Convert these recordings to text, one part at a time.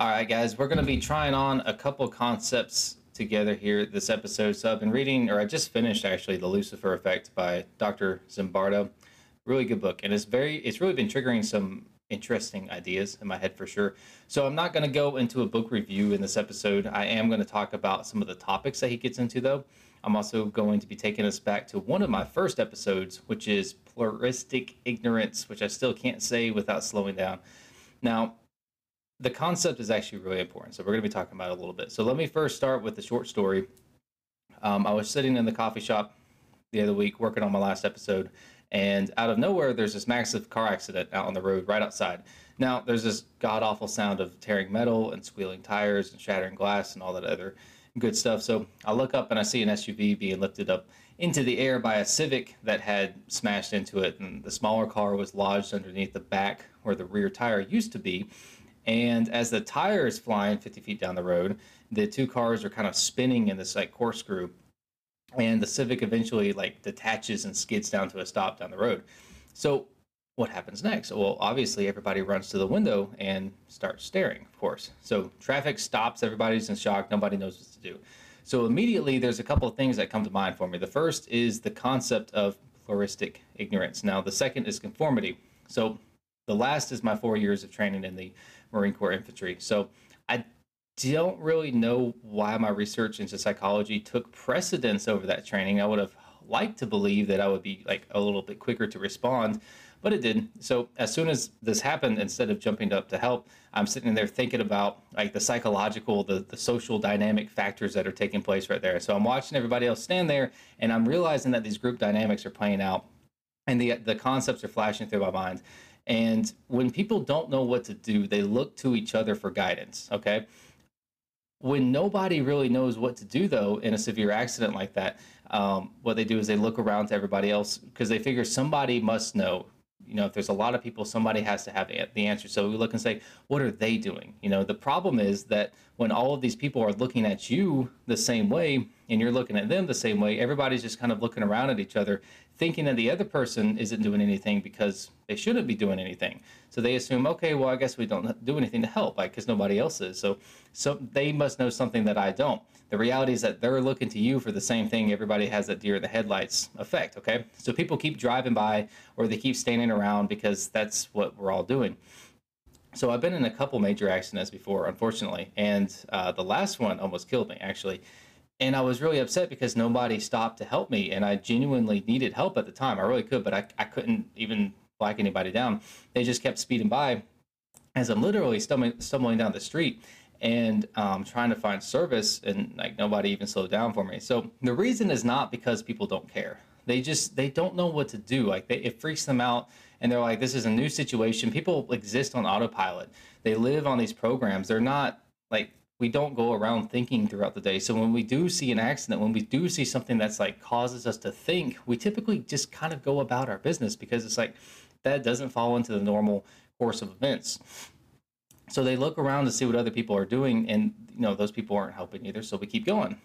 All right, guys, we're going to be trying on a couple concepts together here this episode. So I've been reading, or I just finished actually, The Lucifer Effect by Dr. Zimbardo. Really good book, and it's very, it's really been triggering some interesting ideas in my head for sure. So I'm not going to go into a book review in this episode. I am going to talk about some of the topics that he gets into, though. I'm also going to be taking us back to one of my first episodes, which is pluralistic ignorance, which I still can't say without slowing down. Now, the concept is actually really important. So we're going to be talking about it a little bit. So let me first start with the short story. Um, I was sitting in the coffee shop the other week working on my last episode, and out of nowhere, there's this massive car accident out on the road right outside. Now, there's this god awful sound of tearing metal and squealing tires and shattering glass and all that other good stuff. So I look up and I see an SUV being lifted up into the air by a Civic that had smashed into it, and the smaller car was lodged underneath the back where the rear tire used to be. And as the tire is flying 50 feet down the road, the two cars are kind of spinning in this like corkscrew. And the Civic eventually like detaches and skids down to a stop down the road. So what happens next? Well, obviously everybody runs to the window and starts staring, of course. So traffic stops, everybody's in shock, nobody knows what to do. So immediately there's a couple of things that come to mind for me. The first is the concept of pluralistic ignorance. Now the second is conformity. So the last is my four years of training in the Marine Corps infantry. So I don't really know why my research into psychology took precedence over that training. I would have liked to believe that I would be like a little bit quicker to respond, but it didn't. So as soon as this happened, instead of jumping up to help, I'm sitting there thinking about like the psychological, the, the social dynamic factors that are taking place right there. So I'm watching everybody else stand there and I'm realizing that these group dynamics are playing out and the the concepts are flashing through my mind. And when people don't know what to do, they look to each other for guidance. Okay. When nobody really knows what to do, though, in a severe accident like that, um, what they do is they look around to everybody else because they figure somebody must know. You know, if there's a lot of people, somebody has to have the answer. So we look and say, what are they doing? You know, the problem is that when all of these people are looking at you the same way and you're looking at them the same way, everybody's just kind of looking around at each other thinking that the other person isn't doing anything because they shouldn't be doing anything. So they assume, okay, well, I guess we don't do anything to help, like because nobody else is. So, so they must know something that I don't. The reality is that they're looking to you for the same thing. Everybody has that deer in the headlights effect. Okay, so people keep driving by or they keep standing around because that's what we're all doing. So I've been in a couple major accidents before, unfortunately, and uh, the last one almost killed me actually and I was really upset because nobody stopped to help me, and I genuinely needed help at the time. I really could, but I, I couldn't even flag anybody down. They just kept speeding by as I'm literally stumbling, stumbling down the street and um, trying to find service, and like nobody even slowed down for me. So the reason is not because people don't care. They just they don't know what to do. Like they, it freaks them out, and they're like, "This is a new situation." People exist on autopilot. They live on these programs. They're not like we don't go around thinking throughout the day. So when we do see an accident, when we do see something that's like causes us to think, we typically just kind of go about our business because it's like that doesn't fall into the normal course of events. So they look around to see what other people are doing, and you know those people aren't helping either. So we keep going.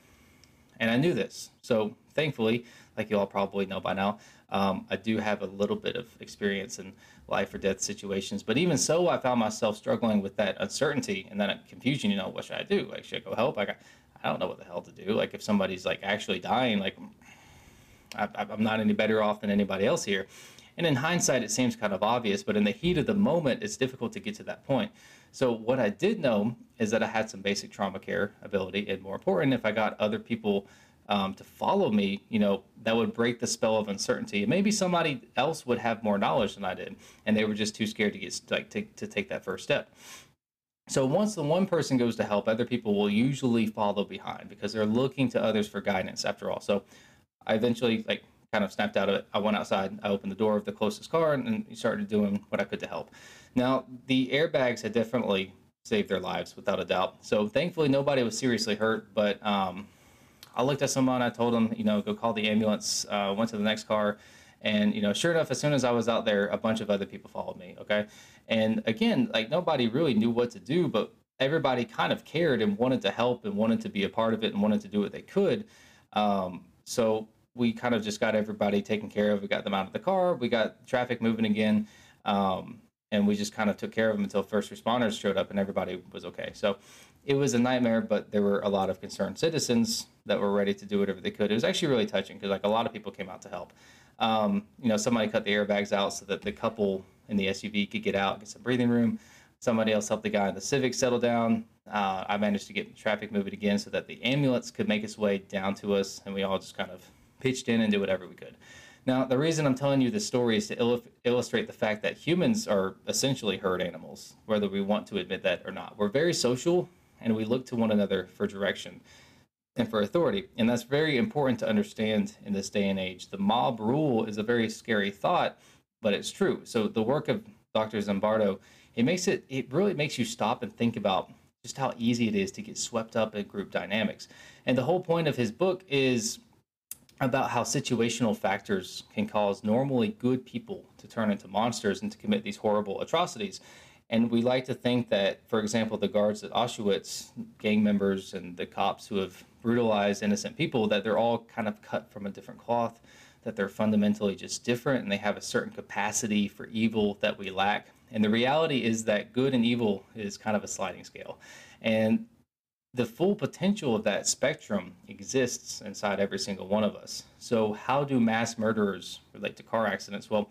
And I knew this. So thankfully, like you all probably know by now, um, I do have a little bit of experience in life or death situations. But even so, I found myself struggling with that uncertainty and that confusion. You know, what should I do? Like, should I go help? Like, I don't know what the hell to do. Like, if somebody's like actually dying, like, I, I'm not any better off than anybody else here. And in hindsight, it seems kind of obvious, but in the heat of the moment, it's difficult to get to that point. So, what I did know is that I had some basic trauma care ability, and more important, if I got other people um, to follow me, you know, that would break the spell of uncertainty. And maybe somebody else would have more knowledge than I did, and they were just too scared to get like to, to take that first step. So once the one person goes to help, other people will usually follow behind because they're looking to others for guidance after all. So I eventually like kind of snapped out of it. I went outside, I opened the door of the closest car, and, started doing what I could to help. Now, the airbags had definitely saved their lives without a doubt. So thankfully, nobody was seriously hurt. But um, I looked at someone, I told them, you know, go call the ambulance. Uh, went to the next car, and you know, sure enough, as soon as I was out there, a bunch of other people followed me. Okay, and again, like nobody really knew what to do, but everybody kind of cared and wanted to help and wanted to be a part of it and wanted to do what they could. Um, so we kind of just got everybody taken care of. We got them out of the car. We got traffic moving again. Um, and we just kind of took care of them until first responders showed up and everybody was okay. So it was a nightmare, but there were a lot of concerned citizens that were ready to do whatever they could. It was actually really touching because like a lot of people came out to help. Um, you know, somebody cut the airbags out so that the couple in the SUV could get out, get some breathing room. Somebody else helped the guy in the Civic settle down. Uh, I managed to get traffic moving again so that the ambulance could make its way down to us, and we all just kind of pitched in and did whatever we could. Now, the reason I'm telling you this story is to il- illustrate the fact that humans are essentially herd animals, whether we want to admit that or not. We're very social, and we look to one another for direction and for authority. And that's very important to understand in this day and age. The mob rule is a very scary thought, but it's true. So the work of Dr. Zimbardo, it makes it it really makes you stop and think about just how easy it is to get swept up in group dynamics. And the whole point of his book is about how situational factors can cause normally good people to turn into monsters and to commit these horrible atrocities. And we like to think that, for example, the guards at Auschwitz, gang members, and the cops who have brutalized innocent people, that they're all kind of cut from a different cloth, that they're fundamentally just different, and they have a certain capacity for evil that we lack. And the reality is that good and evil is kind of a sliding scale. And the full potential of that spectrum exists inside every single one of us. So, how do mass murderers relate to car accidents? Well,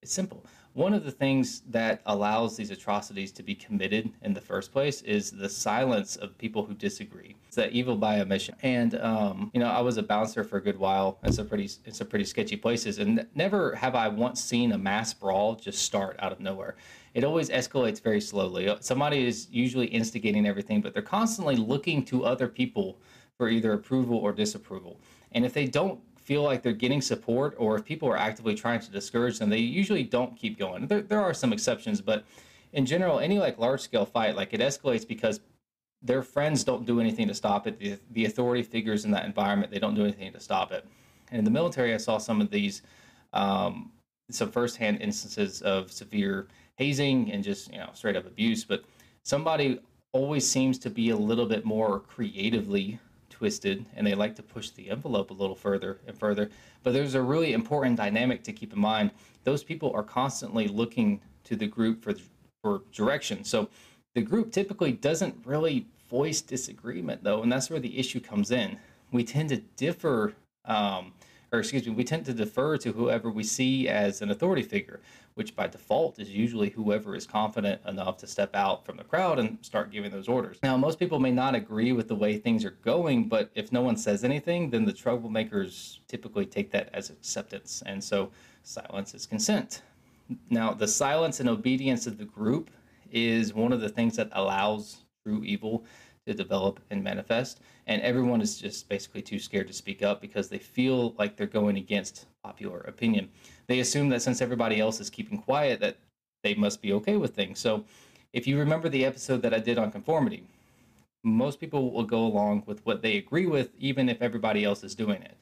it's simple. One of the things that allows these atrocities to be committed in the first place is the silence of people who disagree. It's that evil by omission. And um, you know, I was a bouncer for a good while. It's a pretty, it's a pretty sketchy places, and never have I once seen a mass brawl just start out of nowhere it always escalates very slowly. Somebody is usually instigating everything, but they're constantly looking to other people for either approval or disapproval. And if they don't feel like they're getting support or if people are actively trying to discourage them, they usually don't keep going. There, there are some exceptions, but in general, any like large scale fight, like it escalates because their friends don't do anything to stop it. The, the authority figures in that environment, they don't do anything to stop it. And in the military, I saw some of these, um, some firsthand instances of severe hazing and just you know straight up abuse but somebody always seems to be a little bit more creatively twisted and they like to push the envelope a little further and further. But there's a really important dynamic to keep in mind. Those people are constantly looking to the group for for direction. So the group typically doesn't really voice disagreement though and that's where the issue comes in. We tend to differ um, or excuse me, we tend to defer to whoever we see as an authority figure, which by default is usually whoever is confident enough to step out from the crowd and start giving those orders. Now, most people may not agree with the way things are going, but if no one says anything, then the troublemakers typically take that as acceptance. And so silence is consent. Now, the silence and obedience of the group is one of the things that allows true evil to develop and manifest. And everyone is just basically too scared to speak up because they feel like they're going against popular opinion. They assume that since everybody else is keeping quiet, that they must be okay with things. So if you remember the episode that I did on conformity, most people will go along with what they agree with, even if everybody else is doing it.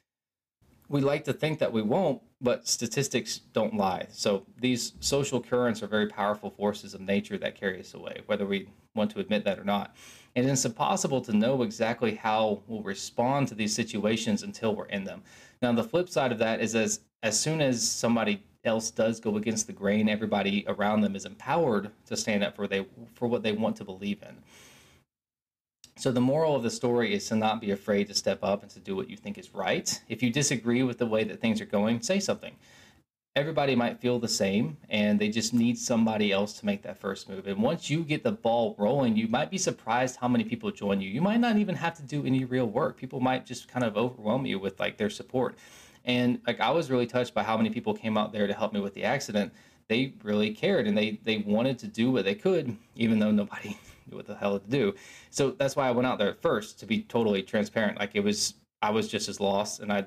We like to think that we won't, but statistics don't lie. So these social currents are very powerful forces of nature that carry us away, whether we want to admit that or not. And it's impossible to know exactly how we'll respond to these situations until we're in them. Now, the flip side of that is as as soon as somebody else does go against the grain, everybody around them is empowered to stand up for they for what they want to believe in. So the moral of the story is to not be afraid to step up and to do what you think is right. If you disagree with the way that things are going, say something everybody might feel the same and they just need somebody else to make that first move. And once you get the ball rolling, you might be surprised how many people join you. You might not even have to do any real work. People might just kind of overwhelm you with like their support. And like I was really touched by how many people came out there to help me with the accident. They really cared and they they wanted to do what they could even though nobody knew what the hell to do. So that's why I went out there first to be totally transparent. Like it was I was just as lost and I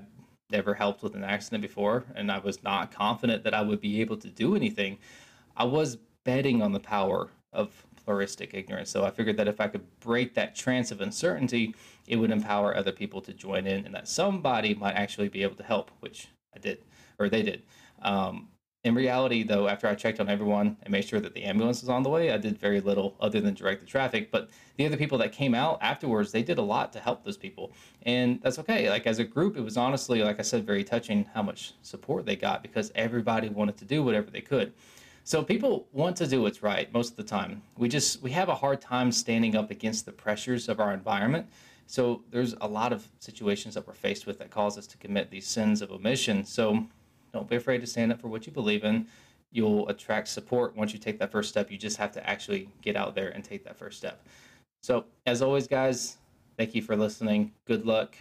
never helped with an accident before, and I was not confident that I would be able to do anything. I was betting on the power of pluralistic ignorance. So I figured that if I could break that trance of uncertainty, it would empower other people to join in and that somebody might actually be able to help, which I did, or they did. Um, in reality, though, after I checked on everyone and made sure that the ambulance was on the way, I did very little other than direct the traffic. But the other people that came out afterwards, they did a lot to help those people. And that's okay. Like as a group, it was honestly, like I said, very touching how much support they got because everybody wanted to do whatever they could. So people want to do what's right most of the time. We just we have a hard time standing up against the pressures of our environment. So there's a lot of situations that we're faced with that cause us to commit these sins of omission. So don't be afraid to stand up for what you believe in. You'll attract support once you take that first step. You just have to actually get out there and take that first step. So, as always, guys, thank you for listening. Good luck